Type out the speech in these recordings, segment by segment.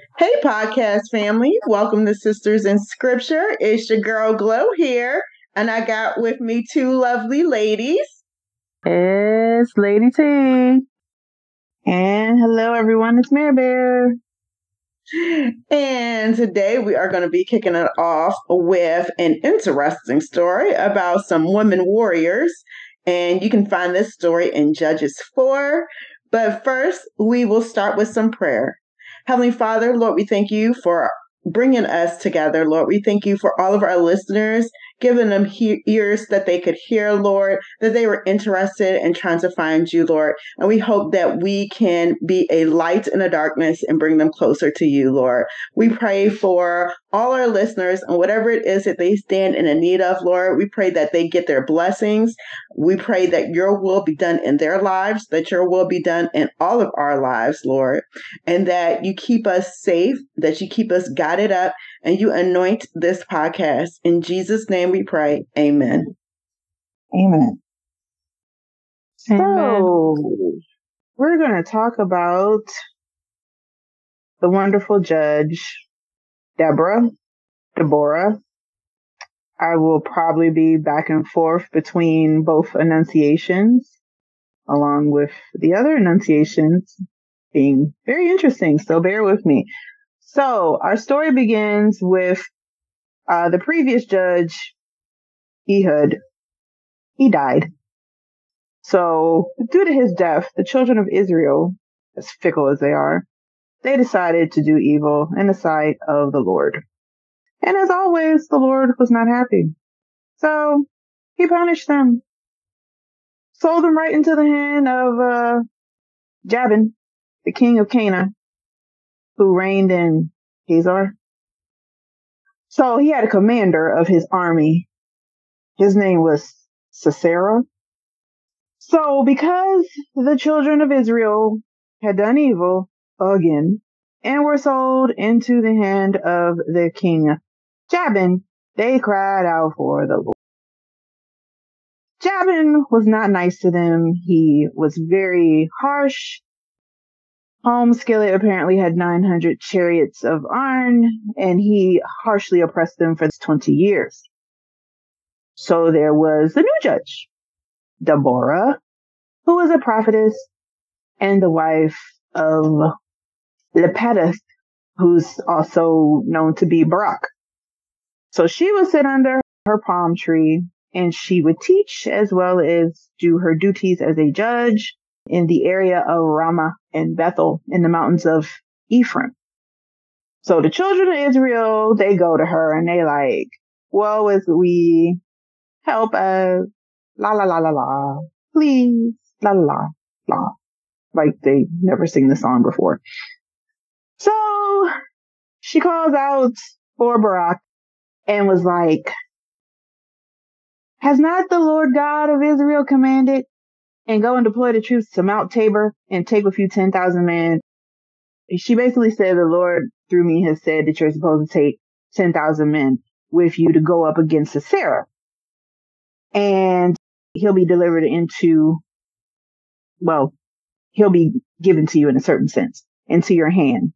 Hey, podcast family. Welcome to Sisters in Scripture. It's your girl Glow here, and I got with me two lovely ladies. It's Lady T. And hello, everyone. It's Mare Bear. And today we are going to be kicking it off with an interesting story about some women warriors. And you can find this story in Judges 4. But first, we will start with some prayer. Heavenly Father, Lord, we thank you for bringing us together, Lord. We thank you for all of our listeners giving them he- ears that they could hear, Lord, that they were interested in trying to find you, Lord. And we hope that we can be a light in the darkness and bring them closer to you, Lord. We pray for all our listeners and whatever it is that they stand in a need of, Lord. We pray that they get their blessings. We pray that your will be done in their lives, that your will be done in all of our lives, Lord, and that you keep us safe, that you keep us guided up, and you anoint this podcast. In Jesus' name we pray. Amen. Amen. So, Amen. we're going to talk about the wonderful judge, Deborah, Deborah. I will probably be back and forth between both enunciations, along with the other enunciations being very interesting. So bear with me. So our story begins with uh, the previous judge, Ehud. He died. So due to his death, the children of Israel, as fickle as they are, they decided to do evil in the sight of the Lord. And as always, the Lord was not happy. So he punished them. Sold them right into the hand of uh, Jabin, the king of Canaan, who reigned in Hazor. So he had a commander of his army. His name was Sisera. So because the children of Israel had done evil again and were sold into the hand of the king Jabin, they cried out for the Lord. Jabin was not nice to them. He was very harsh. Home Skillet apparently had 900 chariots of iron, and he harshly oppressed them for 20 years. So there was the new judge, Deborah, who was a prophetess and the wife of Lepidus, who's also known to be Barak. So she would sit under her palm tree and she would teach as well as do her duties as a judge in the area of Ramah and Bethel in the mountains of Ephraim. So the children of Israel, they go to her and they like, woe is we, help us, la la la la la, please, la la la la. Like they never sing the song before. So she calls out for Barak and was like, has not the Lord God of Israel commanded and go and deploy the troops to Mount Tabor and take with you 10,000 men? She basically said the Lord through me has said that you're supposed to take 10,000 men with you to go up against Sisera. And he'll be delivered into, well, he'll be given to you in a certain sense, into your hand.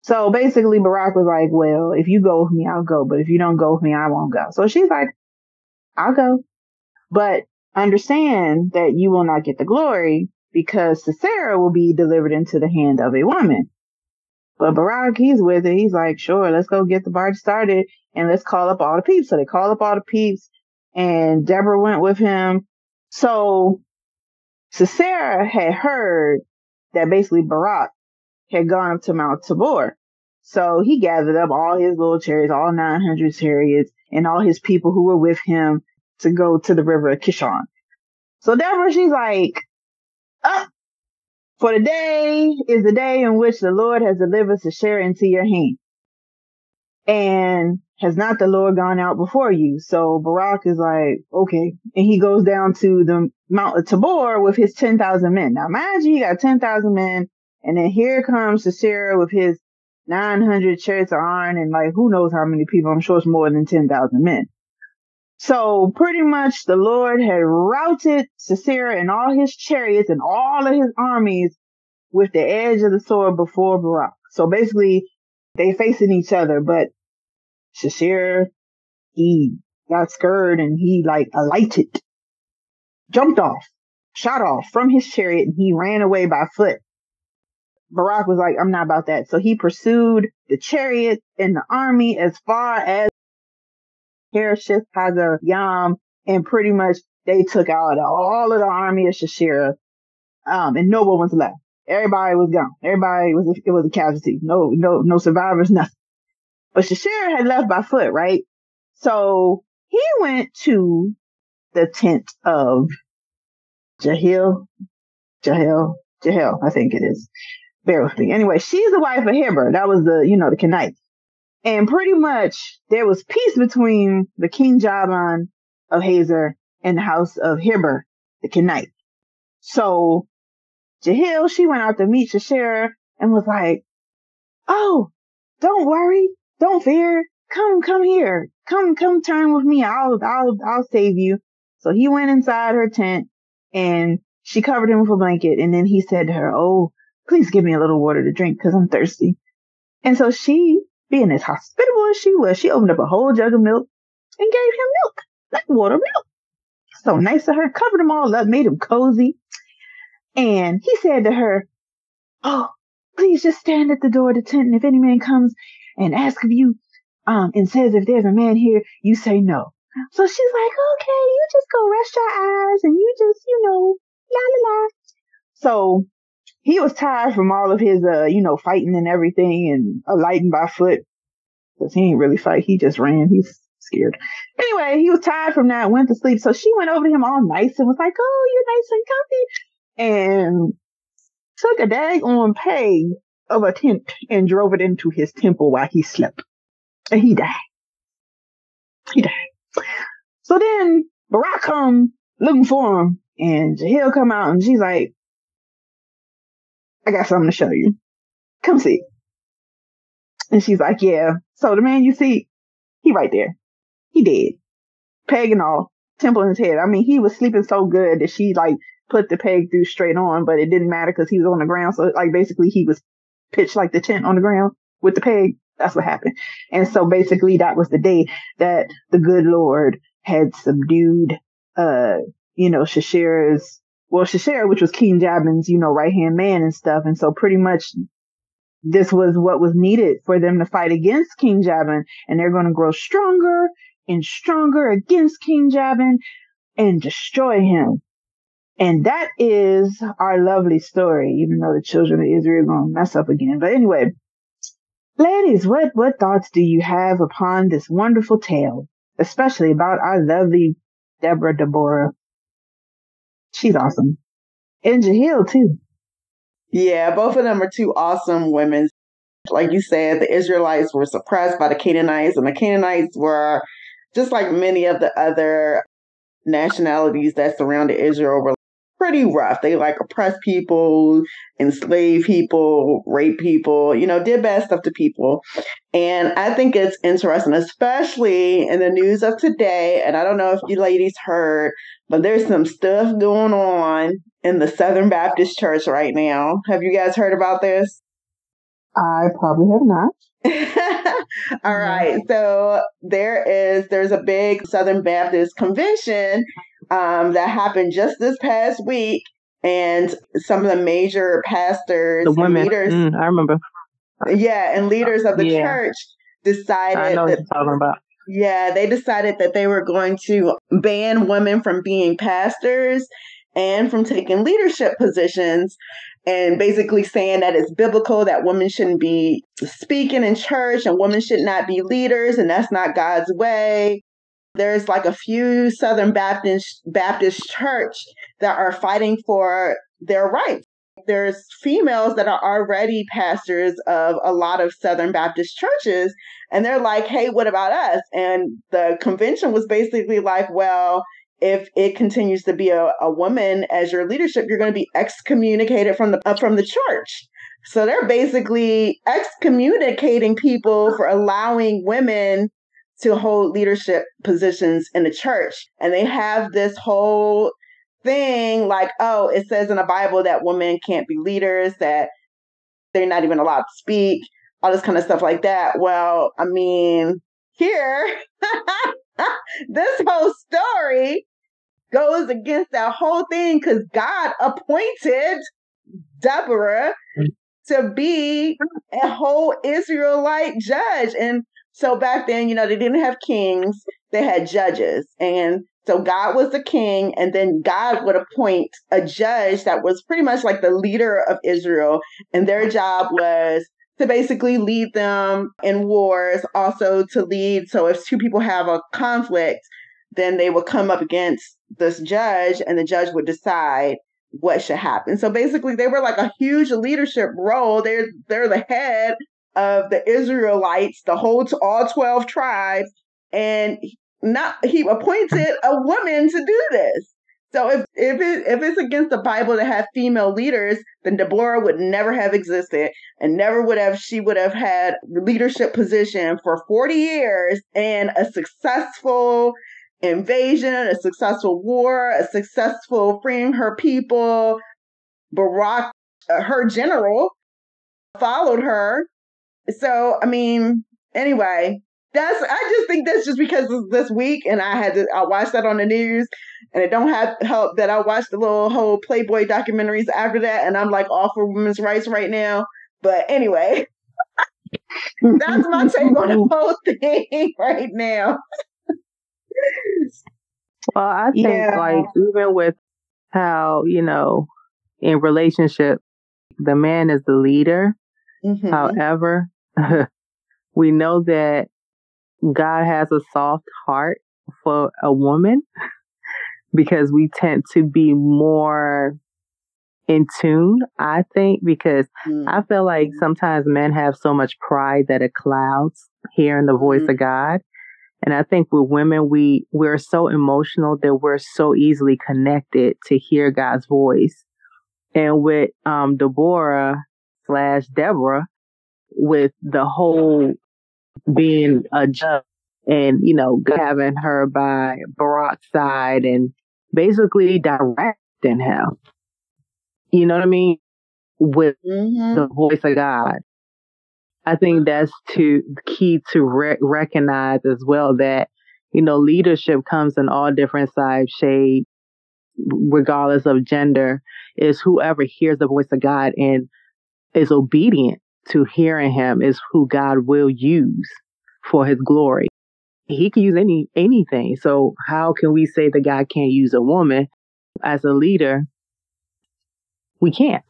So basically Barak was like, well, if you go with me, I'll go. But if you don't go with me, I won't go. So she's like, I'll go. But understand that you will not get the glory because Sisera will be delivered into the hand of a woman. But Barak, he's with it. He's like, sure, let's go get the party started and let's call up all the peeps. So they call up all the peeps and Deborah went with him. So Sisera had heard that basically Barak had gone up to Mount Tabor. So he gathered up all his little chariots, all 900 chariots, and all his people who were with him to go to the river of Kishon. So Deborah, she's like, up. For the day is the day in which the Lord has delivered Sisera into your hand. And has not the Lord gone out before you? So Barak is like, okay. And he goes down to the Mount of Tabor with his 10,000 men. Now imagine he got 10,000 men and then here comes Sisera with his 900 chariots of iron and like who knows how many people. I'm sure it's more than 10,000 men. So pretty much the Lord had routed Sisera and all his chariots and all of his armies with the edge of the sword before Barak. So basically they facing each other, but Shashir, he got scared and he like alighted, jumped off, shot off from his chariot and he ran away by foot. Barak was like, I'm not about that. So he pursued the chariot and the army as far as Harosheth Hazar Yam and pretty much they took out all of the army of Shashira. Um, and no one was left. Everybody was gone. Everybody was, it was a casualty. No, no, no survivors, nothing. But Shashira had left by foot, right? So he went to the tent of Jahil, Jahil, Jahil, I think it is. Bear with me. Anyway, she's the wife of Heber. That was the, you know, the Kenite. And pretty much there was peace between the King Jabin of Hazor and the house of Heber, the Kenite. So Jahil, she went out to meet Shashira and was like, Oh, don't worry. Don't fear. Come, come here. Come, come turn with me. I'll, I'll, I'll save you. So he went inside her tent and she covered him with a blanket. And then he said to her, Oh, please give me a little water to drink because I'm thirsty. And so she, being as hospitable as she was, she opened up a whole jug of milk and gave him milk, like water milk. So nice of her, covered him all up, made him cozy. And he said to her, Oh, please just stand at the door of the tent. And if any man comes and asks of you, um, and says, if there's a man here, you say no. So she's like, okay, you just go rest your eyes and you just, you know, la la la. So he was tired from all of his, uh, you know, fighting and everything and alighting by foot. Cause he ain't really fight. He just ran. He's scared. Anyway, he was tired from that, went to sleep. So she went over to him all nice and was like, oh, you're nice and comfy. And took a dag on peg of a tent and drove it into his temple while he slept. And he died. He died. So then Barak come looking for him and Jahil come out and she's like, I got something to show you. Come see. And she's like, yeah. So the man you see, he right there. He dead. Peg and all. Temple in his head. I mean, he was sleeping so good that she like put the peg through straight on, but it didn't matter because he was on the ground. So like basically he was pitched like the tent on the ground with the peg. That's what happened. And so basically that was the day that the good Lord had subdued, uh, you know, Shashira's, well, Shashira, which was King Jabin's, you know, right hand man and stuff. And so pretty much this was what was needed for them to fight against King Jabin. And they're going to grow stronger and stronger against King Jabin and destroy him. And that is our lovely story, even though the children of Israel are going to mess up again. But anyway, ladies, what, what thoughts do you have upon this wonderful tale, especially about our lovely Deborah Deborah? She's awesome. And Jahil too. Yeah, both of them are two awesome women. Like you said, the Israelites were suppressed by the Canaanites, and the Canaanites were just like many of the other nationalities that surrounded Israel were pretty rough. They like oppress people, enslave people, rape people, you know, did bad stuff to people. And I think it's interesting, especially in the news of today. And I don't know if you ladies heard, but there's some stuff going on in the Southern Baptist Church right now. Have you guys heard about this? I probably have not. All right. So there is there's a big Southern Baptist convention um, that happened just this past week, and some of the major pastors, the women, leaders, mm, I remember. Yeah, and leaders of the yeah. church decided. I know that, you're talking about. Yeah, they decided that they were going to ban women from being pastors and from taking leadership positions and basically saying that it's biblical that women shouldn't be speaking in church and women should not be leaders and that's not God's way. There's like a few Southern Baptist Baptist church that are fighting for their rights. There's females that are already pastors of a lot of Southern Baptist churches and they're like, "Hey, what about us?" And the convention was basically like, "Well, if it continues to be a, a woman as your leadership, you're going to be excommunicated from the uh, from the church. So they're basically excommunicating people for allowing women to hold leadership positions in the church. And they have this whole thing like, oh, it says in the Bible that women can't be leaders, that they're not even allowed to speak. all this kind of stuff like that. Well, I mean, here, this whole story goes against that whole thing because God appointed Deborah mm. to be a whole Israelite judge. And so back then, you know, they didn't have kings, they had judges. And so God was the king, and then God would appoint a judge that was pretty much like the leader of Israel. And their job was to basically lead them in wars, also to lead. So if two people have a conflict, then they would come up against this judge, and the judge would decide what should happen. So basically, they were like a huge leadership role. They're they're the head of the Israelites, the whole all twelve tribes, and not he appointed a woman to do this. So if if it if it's against the Bible to have female leaders, then Deborah would never have existed and never would have she would have had leadership position for 40 years and a successful invasion, a successful war, a successful freeing her people. Barak, uh, her general, followed her. So, I mean, anyway, that's I just think that's just because this week and I had to I watched that on the news and it don't have help that I watched the little whole Playboy documentaries after that and I'm like all for women's rights right now. But anyway, that's my take on the whole thing right now. well, I think yeah. like even with how, you know, in relationship the man is the leader. Mm-hmm. However, we know that God has a soft heart for a woman because we tend to be more in tune, I think, because mm. I feel like sometimes men have so much pride that it clouds hearing the voice mm. of God. And I think with women, we, we're so emotional that we're so easily connected to hear God's voice. And with, um, Deborah slash Deborah, with the whole being a judge and, you know, having her by Barak's side and basically directing him. You know what I mean? With mm-hmm. the voice of God. I think that's to key to re- recognize as well that, you know, leadership comes in all different size, shades, regardless of gender, is whoever hears the voice of God and is obedient to hearing him is who God will use for his glory. He can use any anything. So how can we say that God can't use a woman as a leader? We can't.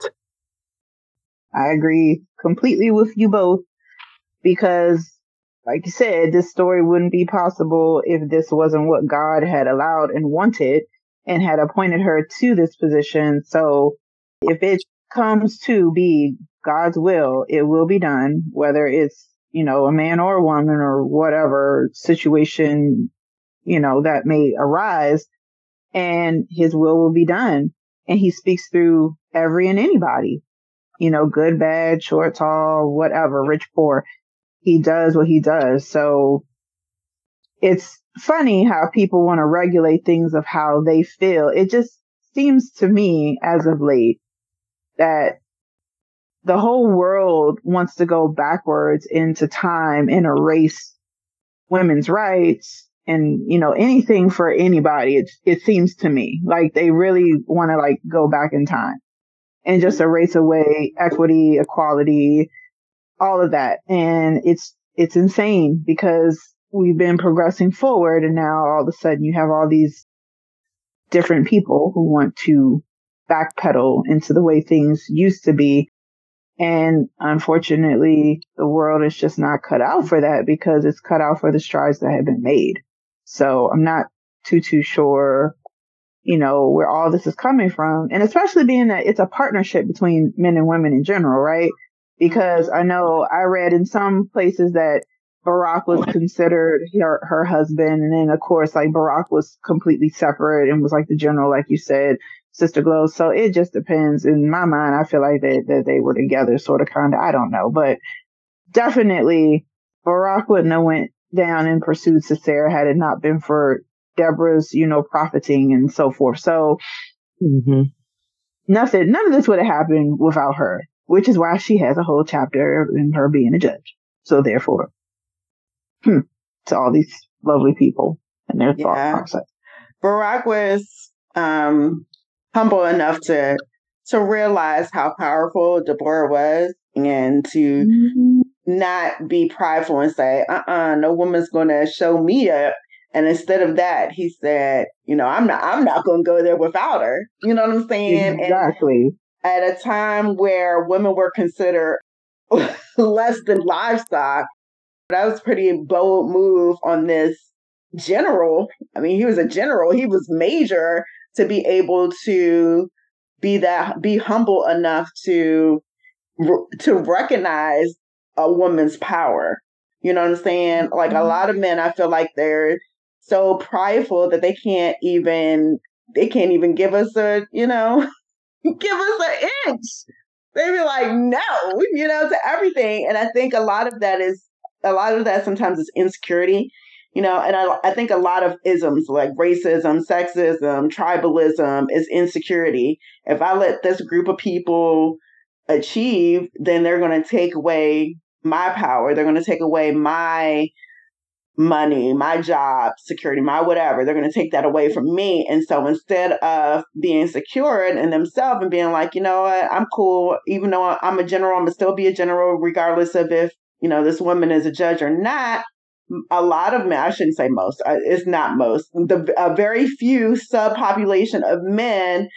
I agree completely with you both because like you said, this story wouldn't be possible if this wasn't what God had allowed and wanted and had appointed her to this position. So if it comes to be God's will, it will be done, whether it's, you know, a man or a woman or whatever situation, you know, that may arise and his will will be done. And he speaks through every and anybody, you know, good, bad, short, tall, whatever, rich, poor. He does what he does. So it's funny how people want to regulate things of how they feel. It just seems to me as of late that the whole world wants to go backwards into time and erase women's rights and you know anything for anybody it it seems to me. Like they really want to like go back in time and just mm-hmm. erase away equity equality all of that. And it's it's insane because we've been progressing forward and now all of a sudden you have all these different people who want to backpedal into the way things used to be and unfortunately, the world is just not cut out for that because it's cut out for the strides that have been made. So I'm not too, too sure, you know, where all this is coming from. And especially being that it's a partnership between men and women in general, right? Because I know I read in some places that Barak was considered her, her husband. And then of course, like Barak was completely separate and was like the general, like you said. Sister Glow. So it just depends. In my mind, I feel like that, that they were together, sort of, kind of. I don't know, but definitely Barak wouldn't have went down and pursued Sisera had it not been for Deborah's, you know, profiting and so forth. So mm-hmm. nothing, none of this would have happened without her. which is why she has a whole chapter in her being a judge. So therefore, hmm, to all these lovely people and their yeah. thought process. Barak was um, humble enough to to realize how powerful Deborah was and to mm-hmm. not be prideful and say, uh uh-uh, uh no woman's gonna show me up. And instead of that, he said, you know, I'm not I'm not gonna go there without her. You know what I'm saying? Exactly. And at a time where women were considered less than livestock, that was pretty bold move on this general. I mean, he was a general, he was major to be able to be that be humble enough to to recognize a woman's power. You know what I'm saying? Like a mm-hmm. lot of men I feel like they're so prideful that they can't even they can't even give us a, you know, give us an inch. They be like, no, you know, to everything. And I think a lot of that is a lot of that sometimes is insecurity you know and I, I think a lot of isms like racism sexism tribalism is insecurity. If i let this group of people achieve then they're going to take away my power. They're going to take away my money my job security my whatever. They're going to take that away from me. And so instead of being secure in themselves and being like you know what? I'm cool. Even though i'm a general i'm going to still be a general regardless of if you know this woman is a judge or not a lot of men, I shouldn't say most, uh, it's not most, the a very few subpopulation of men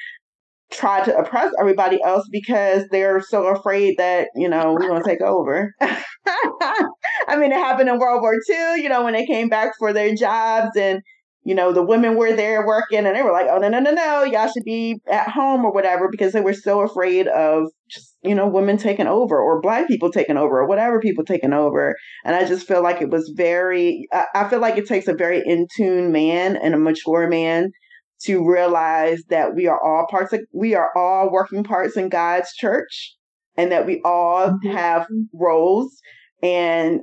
try to oppress everybody else because they're so afraid that, you know, we're going to take over. I mean, it happened in World War II, you know, when they came back for their jobs and, you know, the women were there working and they were like, oh, no, no, no, no, y'all should be at home or whatever because they were so afraid of just, you know, women taking over or black people taking over or whatever people taking over. And I just feel like it was very, I feel like it takes a very in tune man and a mature man to realize that we are all parts of, we are all working parts in God's church and that we all mm-hmm. have roles and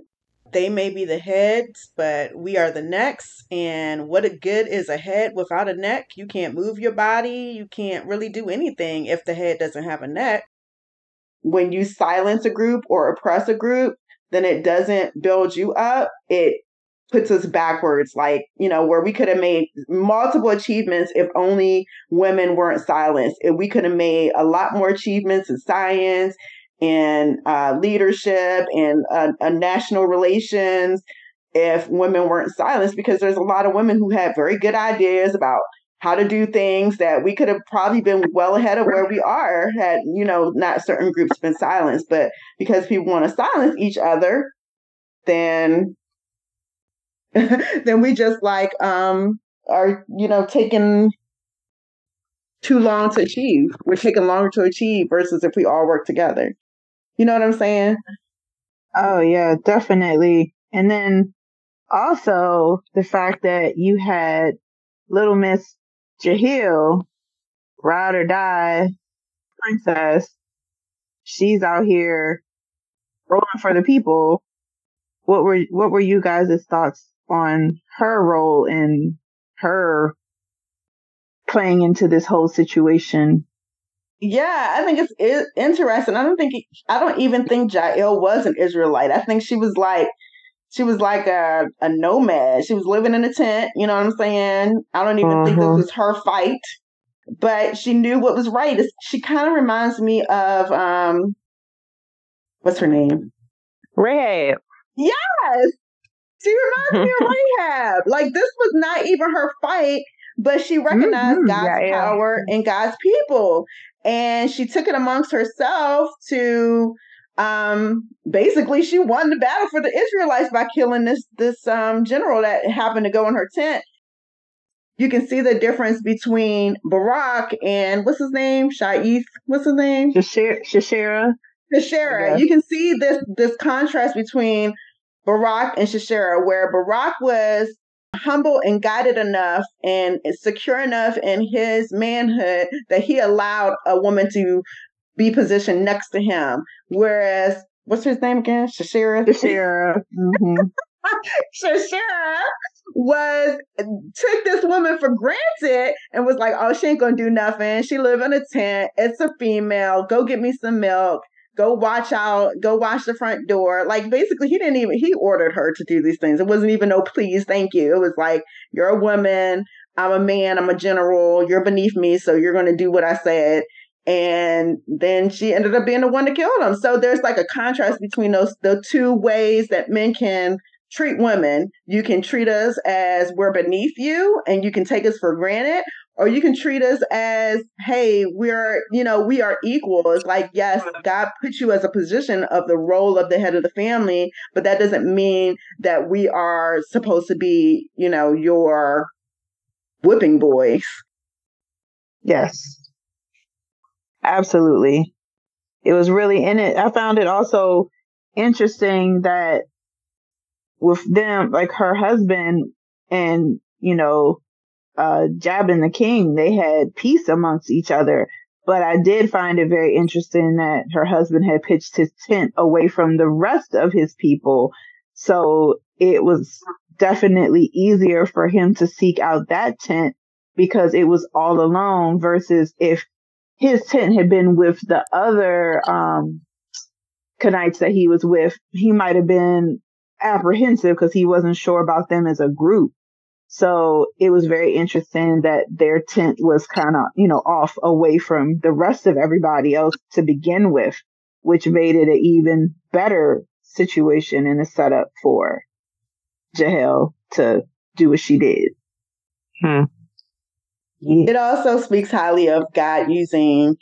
they may be the heads, but we are the necks. And what a good is a head without a neck? You can't move your body. You can't really do anything if the head doesn't have a neck. When you silence a group or oppress a group, then it doesn't build you up. It puts us backwards, like, you know, where we could have made multiple achievements if only women weren't silenced. If we could have made a lot more achievements in science and uh, leadership and uh, uh, national relations if women weren't silenced because there's a lot of women who had very good ideas about how to do things that we could have probably been well ahead of where we are had you know not certain groups been silenced but because people want to silence each other then then we just like um are you know taking too long to achieve we're taking longer to achieve versus if we all work together you know what I'm saying? Oh yeah, definitely. And then also the fact that you had little Miss Jahil, ride or die princess. She's out here rolling for the people. What were what were you guys' thoughts on her role in her playing into this whole situation yeah, I think it's, interesting. I don't think I don't even think Jael was an Israelite. I think she was like she was like a, a nomad. She was living in a tent. You know what I'm saying? I don't even think this mm-hmm. was her fight, but she knew what was right. It's, she kind of reminds me of um, what's her name? Rahab. Yes, she reminds me of Rahab. Like this was not even her fight but she recognized mm-hmm. God's yeah, power yeah. and God's people and she took it amongst herself to um basically she won the battle for the Israelites by killing this this um general that happened to go in her tent. You can see the difference between Barak and what's his name? Shaith. What's his name? Sisera. Sisera. You can see this this contrast between Barak and Sisera, where Barak was humble and guided enough and secure enough in his manhood that he allowed a woman to be positioned next to him. Whereas, what's his name again? Shashira? Shashira. Mm-hmm. Shashira was took this woman for granted and was like, "Oh, she ain't gonna do nothing. She live in a tent. It's a female. Go get me some milk. go watch out, go watch the front door. Like basically he didn't even he ordered her to do these things. It wasn't even no please, thank you. It was like, you're a woman, I'm a man, I'm a general, you're beneath me, so you're gonna do what I said. And then she ended up being the one to kill him. So there's like a contrast between those the two ways that men can treat women. You can treat us as we're beneath you and you can take us for granted, or you can treat us as, hey, we're, you know, we are equals. Like, yes, God put you as a position of the role of the head of the family, but that doesn't mean that we are supposed to be, you know, your whipping boys. Yes. Absolutely. It was really in it. I found it also interesting that with them, like her husband and, you know, uh, Jabin the king, they had peace amongst each other. But I did find it very interesting that her husband had pitched his tent away from the rest of his people. So it was definitely easier for him to seek out that tent because it was all alone versus if his tent had been with the other, um, Kenites that he was with, he might have been apprehensive because he wasn't sure about them as a group. So it was very interesting that their tent was kind of, you know, off away from the rest of everybody else to begin with, which made it an even better situation and a setup for Jahel to do what she did. Hmm. Yeah. It also speaks highly of God using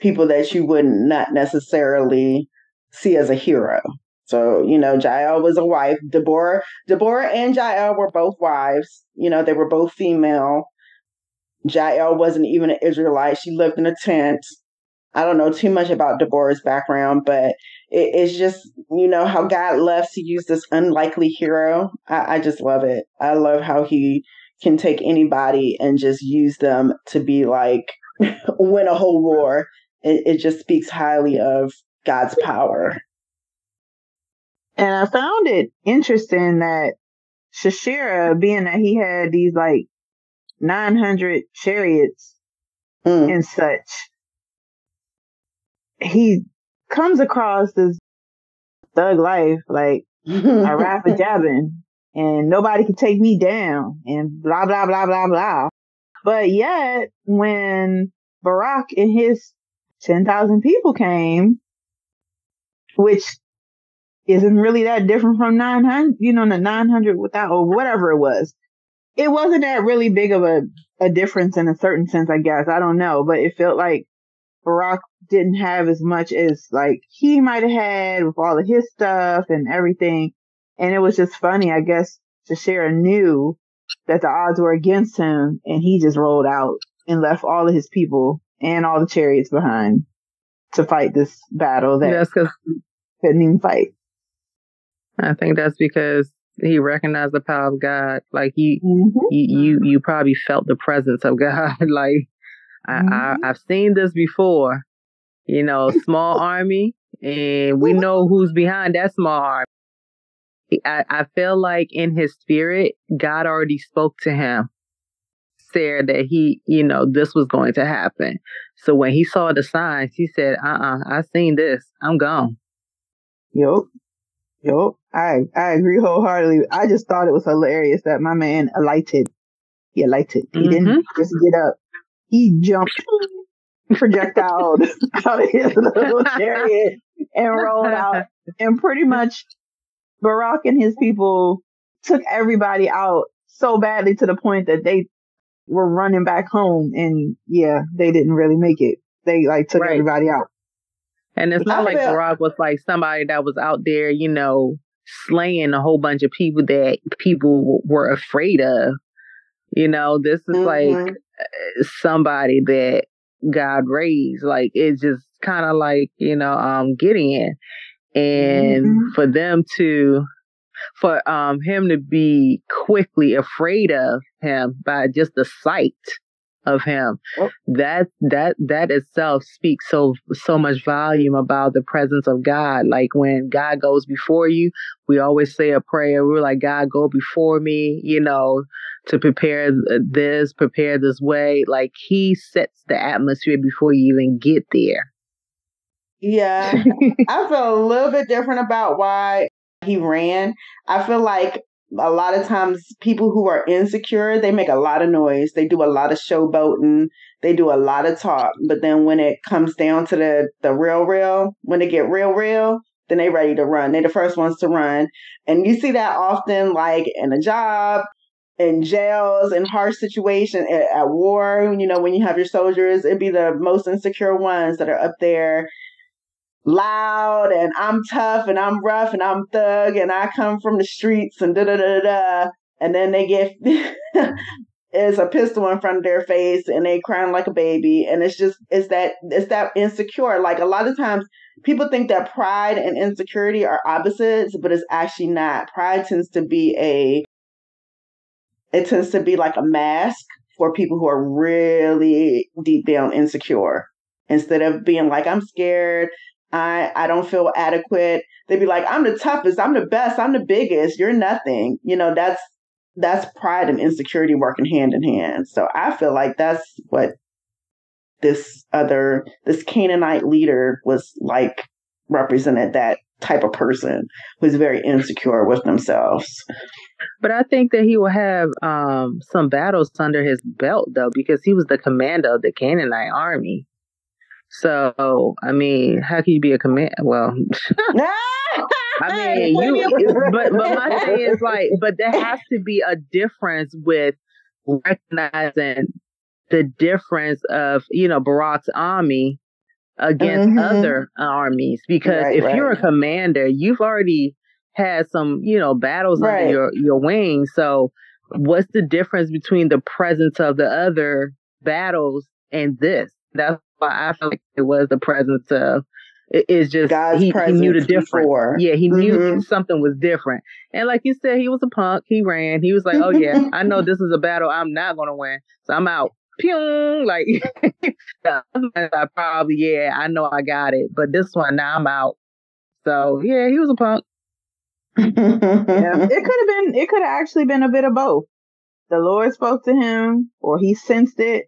people that you would not necessarily see as a hero. So, you know, Jael was a wife. Deborah, Deborah and Jael were both wives. You know, they were both female. Jael wasn't even an Israelite. She lived in a tent. I don't know too much about Deborah's background, but it, it's just, you know, how God loves to use this unlikely hero. I, I just love it. I love how he can take anybody and just use them to be like, win a whole war. It, it just speaks highly of God's power. And I found it interesting that Sisera, being that he had these like 900 chariots mm. and such, he comes across this thug life, like a for Jabin and nobody can take me down and blah, blah, blah, blah, blah. But yet when Barak and his 10,000 people came, which isn't really that different from 900, you know, the 900 without, or whatever it was. It wasn't that really big of a, a difference in a certain sense, I guess. I don't know, but it felt like Barak didn't have as much as like he might have had with all of his stuff and everything. And it was just funny. I guess Sisera knew that the odds were against him and he just rolled out and left all of his people and all the chariots behind to fight this battle that yes, couldn't even fight. I think that's because he recognized the power of God. Like you, mm-hmm. you, you, you probably felt the presence of God. like mm-hmm. I, I, I've seen this before. You know, small army, and we know who's behind that small army. I, I feel like in his spirit, God already spoke to him, said that he, you know, this was going to happen. So when he saw the signs, he said, uh uh-uh, uh, I seen this. I'm gone. Yep. Yep. I I agree wholeheartedly. I just thought it was hilarious that my man alighted. He alighted. He mm-hmm. didn't just get up. He jumped projectile out of his little chariot and rolled out. And pretty much Barak and his people took everybody out so badly to the point that they were running back home and yeah, they didn't really make it. They like took right. everybody out. And it's not I like feel- Barak was like somebody that was out there, you know, slaying a whole bunch of people that people were afraid of. You know, this is mm-hmm. like uh, somebody that God raised. Like it's just kind of like, you know, um Gideon. And mm-hmm. for them to for um him to be quickly afraid of him by just the sight of him. Oh. That that that itself speaks so so much volume about the presence of God. Like when God goes before you, we always say a prayer. We're like, God, go before me, you know, to prepare this, prepare this way. Like He sets the atmosphere before you even get there. Yeah. I feel a little bit different about why he ran. I feel like a lot of times people who are insecure, they make a lot of noise. They do a lot of showboating. They do a lot of talk. But then when it comes down to the, the real, real, when they get real, real, then they ready to run. They're the first ones to run. And you see that often like in a job, in jails, in harsh situations, at, at war, you know, when you have your soldiers, it'd be the most insecure ones that are up there loud and I'm tough and I'm rough and I'm thug and I come from the streets and da da da da. And then they get is a pistol in front of their face and they crying like a baby. And it's just it's that it's that insecure. Like a lot of times people think that pride and insecurity are opposites, but it's actually not. Pride tends to be a it tends to be like a mask for people who are really deep down insecure. Instead of being like, I'm scared, I, I don't feel adequate. They'd be like, I'm the toughest, I'm the best, I'm the biggest, you're nothing. You know, that's that's pride and insecurity working hand in hand. So I feel like that's what this other this Canaanite leader was like represented that type of person who's very insecure with themselves. But I think that he will have um, some battles under his belt though, because he was the commander of the Canaanite army. So, I mean, how can you be a command? Well, I mean, you, but, but my thing is like, but there has to be a difference with recognizing the difference of, you know, Barak's army against mm-hmm. other armies. Because right, if right. you're a commander, you've already had some, you know, battles right. under your, your wing. So, what's the difference between the presence of the other battles and this? That's why I felt like it was the presence of it is just God's he, he knew the difference. Before. Yeah, he knew mm-hmm. something was different. And like you said, he was a punk. He ran. He was like, "Oh yeah, I know this is a battle I'm not gonna win, so I'm out." Pew! Like I probably yeah, I know I got it, but this one now I'm out. So yeah, he was a punk. yeah, it could have been. It could have actually been a bit of both. The Lord spoke to him, or he sensed it,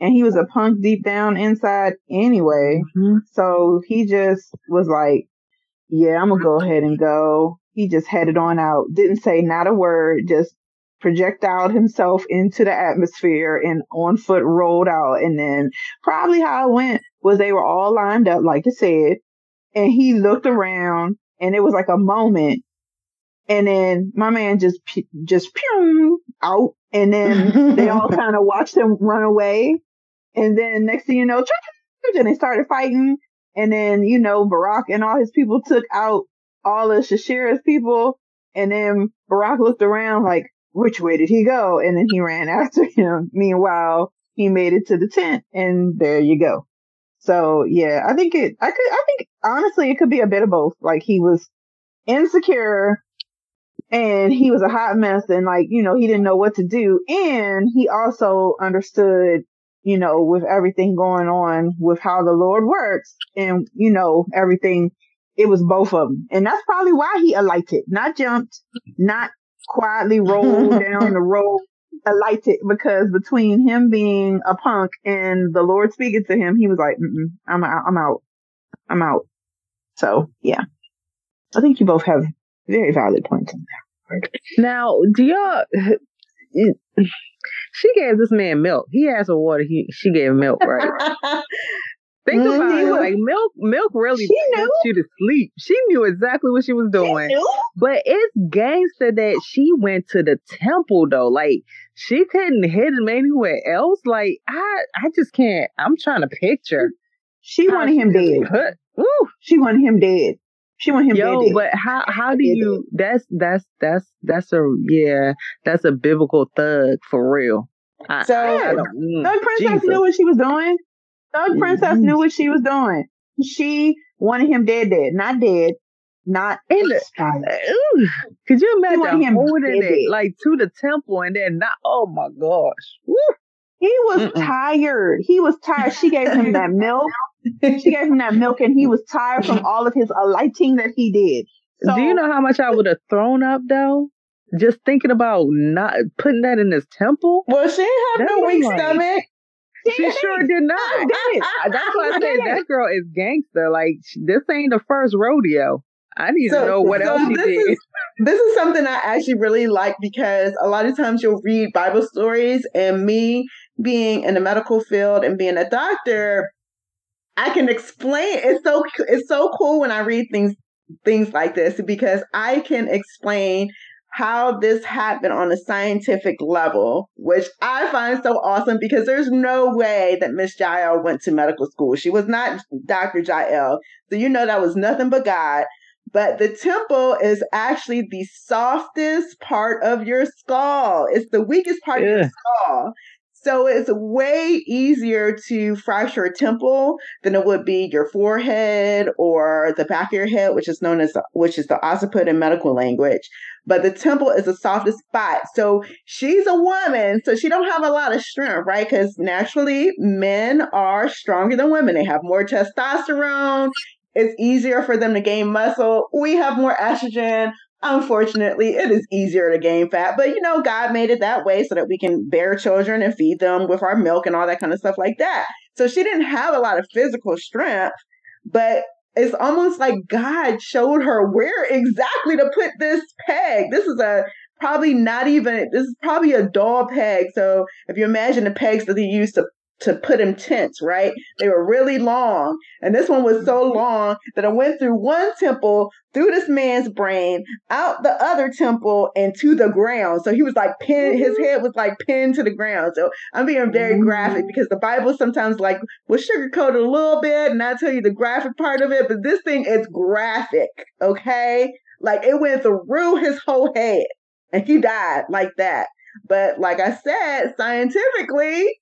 and he was a punk deep down inside anyway. Mm-hmm. So he just was like, yeah, I'm gonna go ahead and go. He just headed on out, didn't say not a word, just projectile himself into the atmosphere and on foot rolled out. And then probably how it went was they were all lined up, like you said, and he looked around and it was like a moment. And then my man just, just pew out and then they all kind of watched him run away. And then next thing you know, and they started fighting. And then, you know, Barak and all his people took out all of Sisera's people. And then Barak looked around like, which way did he go? And then he ran after him. Meanwhile, he made it to the tent and there you go. So yeah, I think it, I could, I think honestly, it could be a bit of both. Like he was insecure and he was a hot mess and like, you know, he didn't know what to do. And he also understood, you know, with everything going on with how the Lord works and, you know, everything, it was both of them. And that's probably why he alighted, not jumped, not quietly rolled down the road, alighted because between him being a punk and the Lord speaking to him, he was like, I'm out, I'm out, I'm out. So yeah, I think you both have very valid points in there. Now, do y'all? She gave this man milk. He asked for water. He she gave milk, right? Think mm-hmm. about it. Like milk, milk really puts you to sleep. She knew exactly what she was doing. She but it's gangster that she went to the temple though. Like she couldn't hit him anywhere else. Like I, I just can't. I'm trying to picture. She wanted him dead. Put, She wanted him dead. She want him Yo, dead. but how how do you? That's that's that's that's a yeah. That's a biblical thug for real. I, so I, I mm, Thug Princess Jesus. knew what she was doing. Thug mm-hmm. Princess knew what she was doing. She wanted him dead, dead, not dead, not in the, ooh, Could you imagine him holding it like to the temple and then not? Oh my gosh! Woo. He was Mm-mm. tired. He was tired. She gave him that milk. She gave him that milk and he was tired from all of his alighting that he did. So, Do you know how much I would have thrown up though? Just thinking about not putting that in his temple. Well, she have no weak like, stomach. she sure did not. That's why I said that girl is gangster. Like this ain't the first rodeo. I need so, to know what so else she did. Is, this is something I actually really like because a lot of times you'll read Bible stories, and me being in the medical field and being a doctor, I can explain. It's so it's so cool when I read things things like this because I can explain how this happened on a scientific level, which I find so awesome because there's no way that Miss Jael went to medical school. She was not Dr. Jael. So you know that was nothing but God. But the temple is actually the softest part of your skull. It's the weakest part yeah. of your skull. So it's way easier to fracture a temple than it would be your forehead or the back of your head, which is known as which is the occiput in medical language. But the temple is the softest spot. So she's a woman, so she don't have a lot of strength, right? Because naturally men are stronger than women. They have more testosterone. It's easier for them to gain muscle. We have more estrogen. Unfortunately, it is easier to gain fat, but you know, God made it that way so that we can bear children and feed them with our milk and all that kind of stuff like that. So she didn't have a lot of physical strength, but it's almost like God showed her where exactly to put this peg. This is a probably not even this is probably a doll peg. So if you imagine the pegs that they used to to put in tents, right? They were really long. And this one was so long that I went through one temple, through this man's brain, out the other temple, and to the ground. So he was like pinned, his mm-hmm. head was like pinned to the ground. So I'm being very graphic mm-hmm. because the Bible sometimes like will sugarcoat it a little bit and I tell you the graphic part of it, but this thing is graphic, okay? Like it went through his whole head and he died like that. But like I said, scientifically,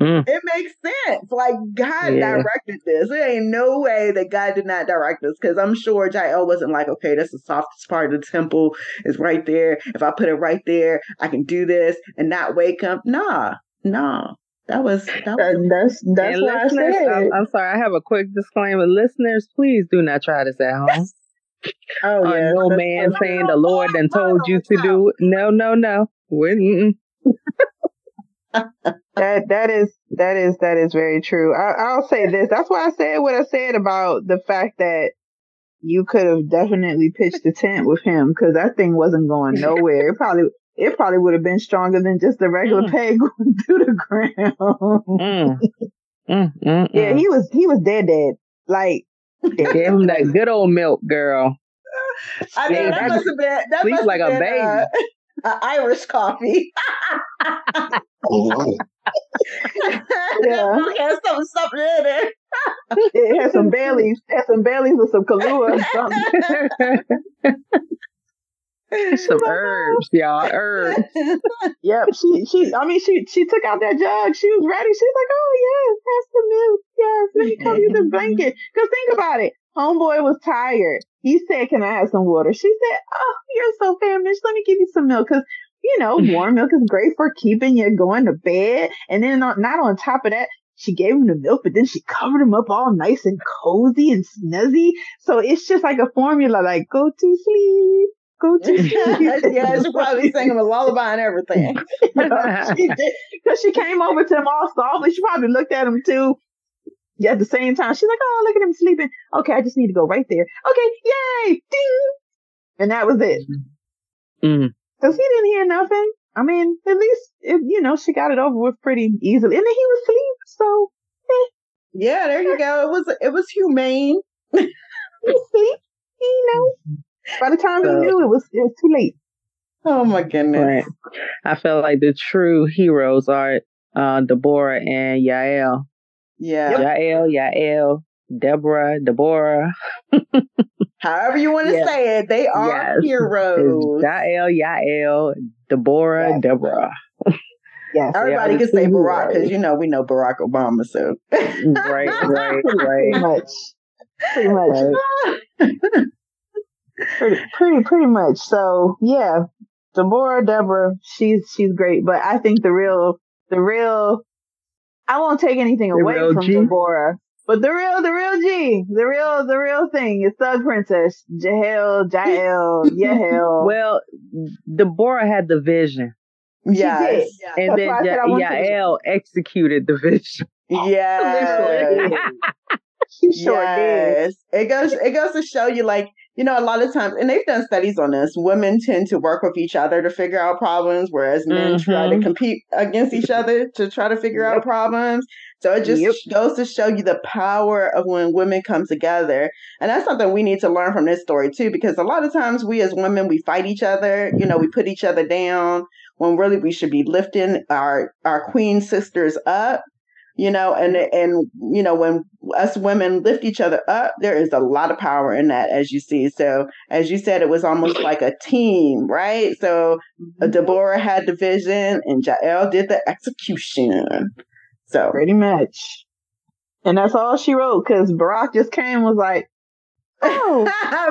Mm. It makes sense. Like God yeah. directed this. There ain't no way that God did not direct this because I'm sure Jael wasn't like, okay, that's the softest part of the temple is right there. If I put it right there, I can do this and not wake up. Nah, nah. That was that was that's that's and what I said. I'm, I'm, sorry. I have a quick disclaimer. Listeners, please do not try this at home. oh yeah, no man saying the Lord then told you to do. No, no, no. We're, that that is that is that is very true. I, will say this. That's why I said what I said about the fact that you could have definitely pitched the tent with him because that thing wasn't going nowhere. It probably it probably would have been stronger than just the regular mm. peg through the ground. Mm. Mm, mm. yeah, he was he was dead dead. Like gave him that good old milk, girl. I know yeah, that must have been that must like been, a baby. Uh, uh, Irish coffee. yeah. has some something in it. it has some Baileys. It has some Baileys with some Kahlua or something. some herbs, y'all. Herbs. yep. She she I mean she she took out that jug. She was ready. She was like, Oh yes, that's the milk. Yes, let me come use the blanket. Cause think about it. Homeboy was tired. He said, Can I have some water? She said, Oh, you're so famished. Let me give you some milk. Cause you know, warm milk is great for keeping you going to bed. And then not, not on top of that, she gave him the milk, but then she covered him up all nice and cozy and snuzzy. So it's just like a formula, like go to sleep, go to sleep. yeah, she probably sang him a lullaby and everything. she because she came over to him all softly. She probably looked at him too. Yeah, at the same time, she's like, "Oh, look at him sleeping. Okay, I just need to go right there. Okay, yay, ding!" And that was it. Mm. Cause he didn't hear nothing. I mean, at least, it, you know, she got it over with pretty easily. And then he was asleep. So, eh. yeah, there you go. It was, it was humane. he sleep, you know. By the time so, he knew it was, it was too late. Oh my goodness. Right. I felt like the true heroes are, uh, Deborah and Yael. Yeah. Yael, Yael, Deborah, Deborah. However you want to yes. say it, they are yes. heroes. Yael, Yael, Deborah, yes. Deborah. Yes, everybody can say Barack because you know we know Barack Obama. So right, right, right. Pretty much, pretty much, pretty, pretty, pretty much. So yeah, Deborah, Deborah, she's she's great. But I think the real, the real, I won't take anything the away from G? Deborah. But the real, the real G, the real, the real thing is Thug Princess, Jahel, Jael, Yahel. well, Deborah had the vision. Yes. And then ja- Yael executed the vision. Yes. she sure yes. did. It goes it goes to show you like you know, a lot of times, and they've done studies on this, women tend to work with each other to figure out problems, whereas men mm-hmm. try to mm-hmm. compete against each other to try to figure yep. out problems. So it just yep. goes to show you the power of when women come together. And that's something we need to learn from this story too, because a lot of times we as women, we fight each other, you know, we put each other down when really we should be lifting our, our queen sisters up you know and and you know when us women lift each other up there is a lot of power in that as you see so as you said it was almost like a team right so uh, mm-hmm. deborah had the vision and jael did the execution so pretty much and that's all she wrote because barak just came was like Oh,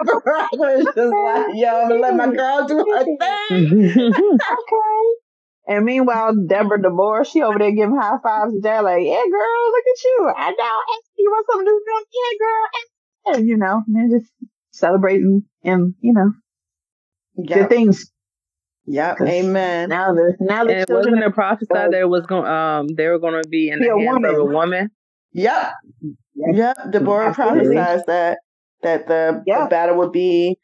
Barak was just like, yo, I'm gonna let my girl do her thing. okay. And meanwhile, Deborah DeBoer, she over there giving high fives to Dad, like, yeah, girl, look at you. I know. You want something to do? Yeah, girl. And, you know, they're just celebrating and, you know, yep. good things. Yep. Amen. Now the now the and wasn't it prophesied that it was going um they were going to be in the hands woman. of a woman. Yep. Yep. yep. Deborah prophesied that that the, yep. the battle would be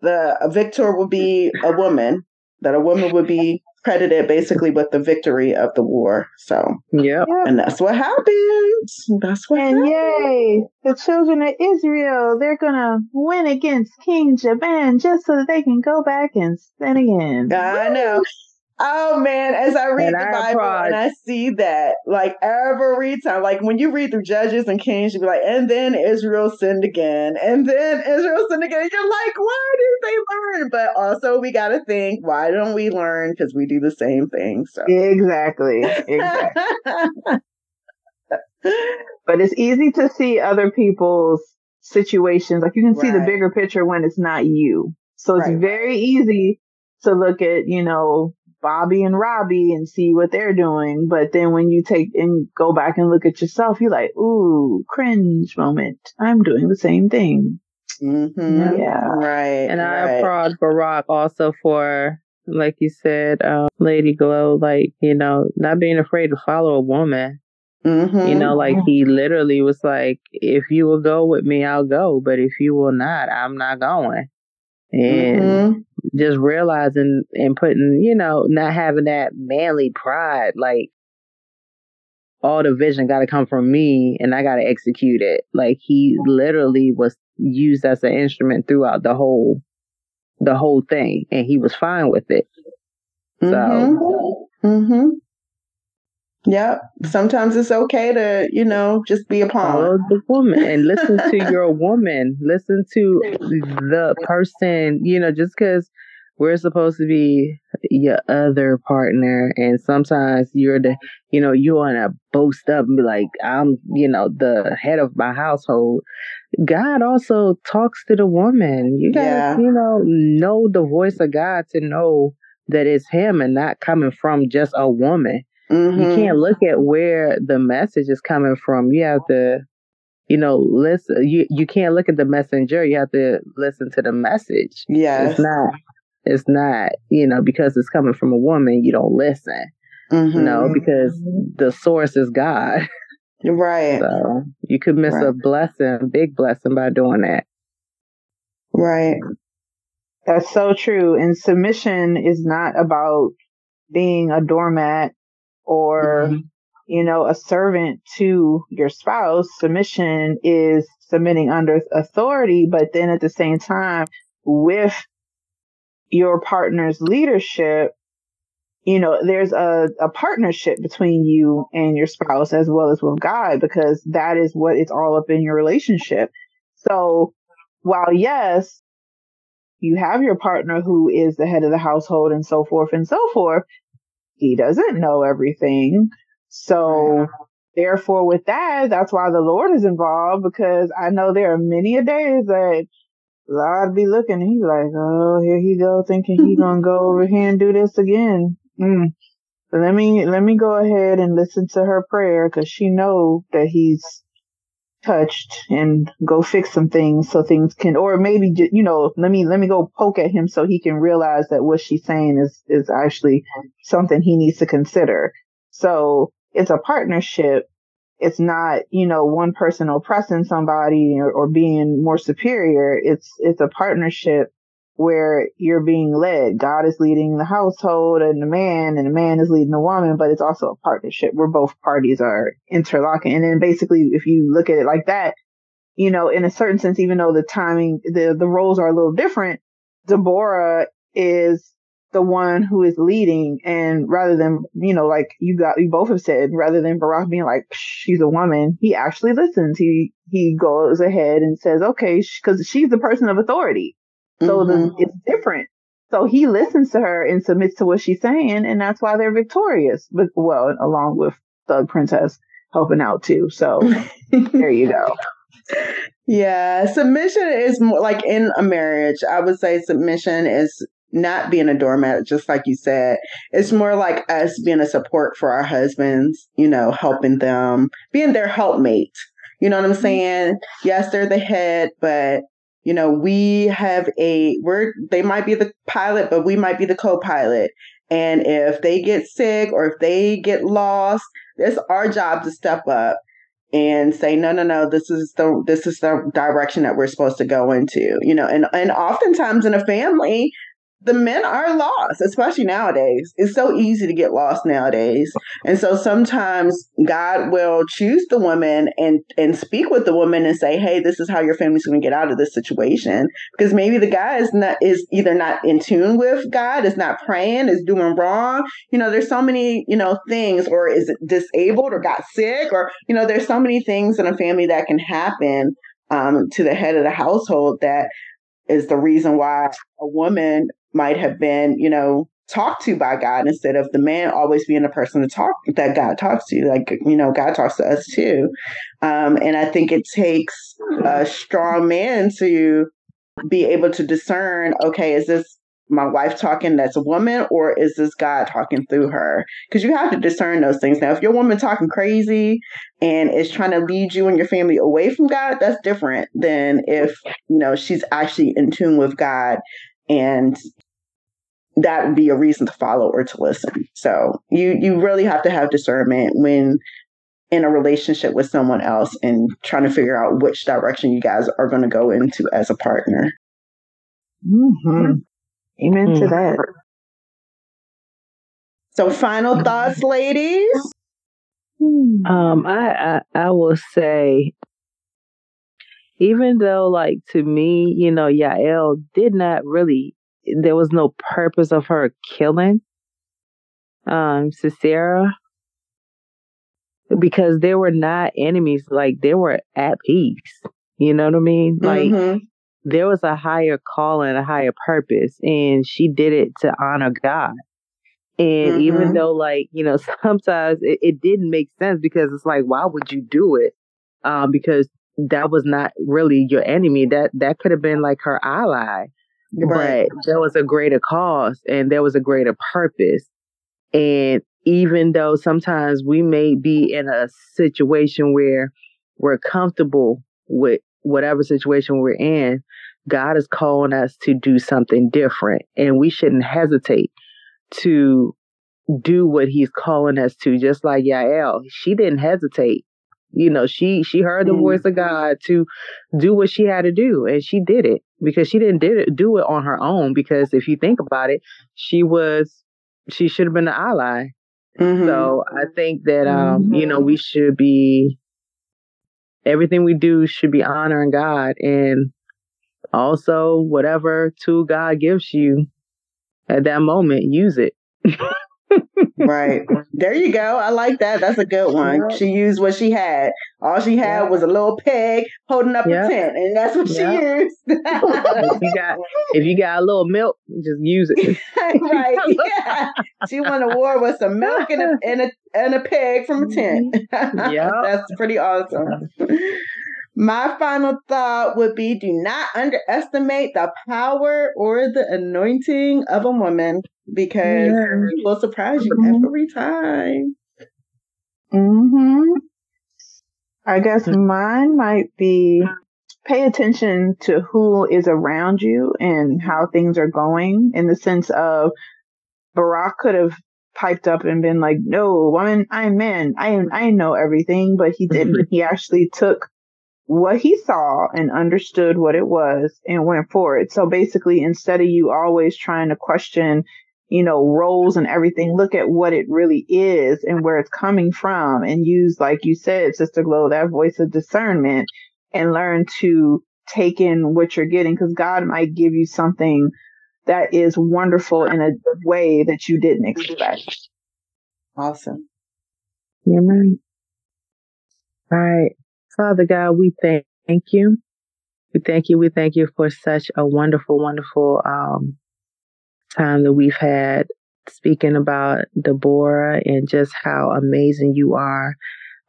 the victor would be a woman that a woman would be credited basically with the victory of the war. So yeah, and that's what happened. That's what. And happened. yay, the children of Israel, they're gonna win against King Jabin just so that they can go back and sin again. I know. Oh man, as I read and the I Bible and I see that, like every time, like when you read through Judges and Kings, you be like, and then Israel sinned again, and then Israel sinned again. You're like, why did they learn? But also, we got to think, why don't we learn? Because we do the same thing. So exactly, exactly. but it's easy to see other people's situations. Like you can see right. the bigger picture when it's not you. So it's right. very easy to look at, you know, Bobby and Robbie and see what they're doing. But then when you take and go back and look at yourself, you're like, ooh, cringe moment. I'm doing the same thing. Mm-hmm. Yeah. Right. And I right. applaud Barak also for, like you said, um, Lady Glow, like, you know, not being afraid to follow a woman. Mm-hmm. You know, like he literally was like, if you will go with me, I'll go. But if you will not, I'm not going. And mm-hmm just realizing and putting, you know, not having that manly pride, like all the vision got to come from me and I got to execute it. Like he literally was used as an instrument throughout the whole, the whole thing, and he was fine with it. So, mm-hmm. mm-hmm. Yep. Sometimes it's okay to, you know, just be a pawn. Follow the woman and listen to your woman. Listen to the person, you know, just because we're supposed to be your other partner and sometimes you're the you know you want to boast up and be like i'm you know the head of my household god also talks to the woman you gotta yeah. you know know the voice of god to know that it's him and not coming from just a woman mm-hmm. you can't look at where the message is coming from you have to you know listen you, you can't look at the messenger you have to listen to the message yeah it's not it's not, you know, because it's coming from a woman, you don't listen. Mm-hmm. No, because the source is God. Right. So you could miss right. a blessing, big blessing by doing that. Right. That's so true. And submission is not about being a doormat or, mm-hmm. you know, a servant to your spouse. Submission is submitting under authority, but then at the same time, with your partner's leadership, you know, there's a, a partnership between you and your spouse as well as with God because that is what it's all up in your relationship. So while yes, you have your partner who is the head of the household and so forth and so forth, he doesn't know everything. So therefore with that, that's why the Lord is involved because I know there are many a days that I'd be looking, he's like, oh, here he go, thinking he gonna go over here and do this again. Mm. Let me let me go ahead and listen to her prayer because she know that he's touched and go fix some things so things can or maybe you know let me let me go poke at him so he can realize that what she's saying is is actually something he needs to consider. So it's a partnership. It's not you know one person oppressing somebody or, or being more superior. It's it's a partnership where you're being led. God is leading the household and the man and the man is leading the woman, but it's also a partnership where both parties are interlocking. And then basically, if you look at it like that, you know, in a certain sense, even though the timing, the, the roles are a little different, Deborah is the one who is leading. And rather than, you know, like you got, you both have said, rather than Barak being like, she's a woman, he actually listens. He, he goes ahead and says, okay, cause she's the person of authority. So mm-hmm. the, it's different. So he listens to her and submits to what she's saying, and that's why they're victorious. But well, along with Thug Princess helping out too. So there you go. Yeah, submission is more like in a marriage. I would say submission is not being a doormat, just like you said. It's more like us being a support for our husbands, you know, helping them, being their helpmate. You know what I'm mm-hmm. saying? Yes, they're the head, but you know, we have a, we're, they might be the pilot, but we might be the co pilot. And if they get sick or if they get lost, it's our job to step up and say, no, no, no, this is the, this is the direction that we're supposed to go into, you know, and, and oftentimes in a family, the men are lost, especially nowadays. It's so easy to get lost nowadays. And so sometimes God will choose the woman and, and speak with the woman and say, Hey, this is how your family's going to get out of this situation. Because maybe the guy is not, is either not in tune with God, is not praying, is doing wrong. You know, there's so many, you know, things, or is disabled or got sick, or, you know, there's so many things in a family that can happen um, to the head of the household that is the reason why a woman might have been, you know, talked to by God instead of the man always being the person to talk that God talks to. Like, you know, God talks to us too. Um, and I think it takes a strong man to be able to discern, okay, is this my wife talking that's a woman or is this God talking through her? Because you have to discern those things. Now, if your woman talking crazy and is trying to lead you and your family away from God, that's different than if, you know, she's actually in tune with God and that would be a reason to follow or to listen. So you you really have to have discernment when in a relationship with someone else and trying to figure out which direction you guys are going to go into as a partner. Mm-hmm. Amen mm-hmm. to that. So, final thoughts, ladies. Um, I, I I will say, even though, like to me, you know, Yael did not really there was no purpose of her killing um Sisera because they were not enemies like they were at peace you know what i mean like mm-hmm. there was a higher calling a higher purpose and she did it to honor god and mm-hmm. even though like you know sometimes it, it, didn't make sense because it's like why would you do it um because that was not really your enemy that that could have been like her ally Right. But there was a greater cause and there was a greater purpose. And even though sometimes we may be in a situation where we're comfortable with whatever situation we're in, God is calling us to do something different. And we shouldn't hesitate to do what he's calling us to, just like Yael. She didn't hesitate. You know, she she heard the mm. voice of God to do what she had to do, and she did it because she didn't did it, do it on her own. Because if you think about it, she was she should have been an ally. Mm-hmm. So I think that um, mm-hmm. you know, we should be everything we do should be honoring God and also whatever tool God gives you at that moment, use it. right. There you go. I like that. That's a good one. Yep. She used what she had. All she had yep. was a little peg holding up yep. a tent, and that's what she used. if you got if you got a little milk, just use it. right. Yeah. She won a war with some milk and a and a and a peg from a tent. Mm-hmm. yeah. that's pretty awesome. My final thought would be do not underestimate the power or the anointing of a woman because yeah. it will surprise you mm-hmm. every time. Mm-hmm. I guess mine might be pay attention to who is around you and how things are going in the sense of Barak could have piped up and been like, no, woman, I'm man. I, I know everything, but he didn't. he actually took what he saw and understood what it was and went for it. So basically, instead of you always trying to question, you know, roles and everything, look at what it really is and where it's coming from and use, like you said, Sister Glow, that voice of discernment and learn to take in what you're getting because God might give you something that is wonderful in a way that you didn't expect. Awesome. Yeah, man. All right. Father God, we thank, you. We thank you. We thank you for such a wonderful, wonderful um, time that we've had speaking about Deborah and just how amazing you are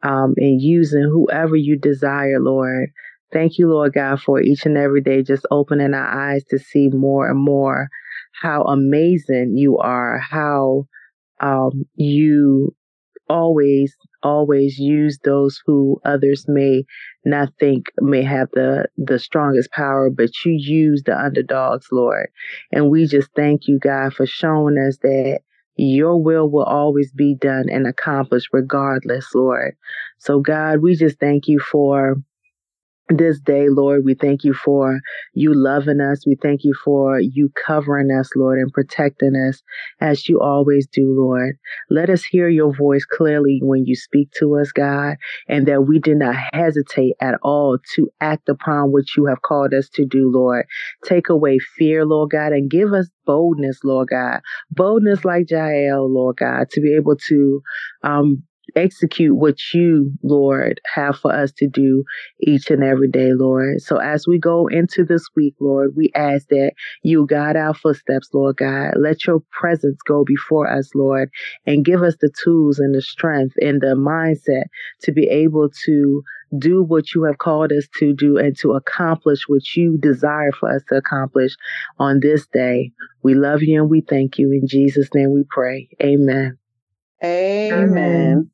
um, and using whoever you desire, Lord. Thank you, Lord God, for each and every day just opening our eyes to see more and more how amazing you are, how um, you always, always use those who others may not think may have the, the strongest power, but you use the underdogs, Lord. And we just thank you, God, for showing us that your will will always be done and accomplished regardless, Lord. So, God, we just thank you for this day, Lord. We thank you for you loving us. We thank you for you covering us, Lord, and protecting us as you always do, Lord. Let us hear your voice clearly when you speak to us, God, and that we do not hesitate at all to act upon what you have called us to do, Lord. Take away fear, Lord God, and give us boldness, Lord God. Boldness like Jael, Lord God, to be able to um, execute what you, Lord, have for us to do each and every day, Lord. So as we go into this week, Lord, we ask that you guide our footsteps, Lord God. Let your presence go before us, Lord, and give us the tools and the strength and the mindset to be able to do what you have called us to do and to accomplish what you desire for us to accomplish on this day. We love you and we thank you. In Jesus' name we pray. Amen. Amen. Amen.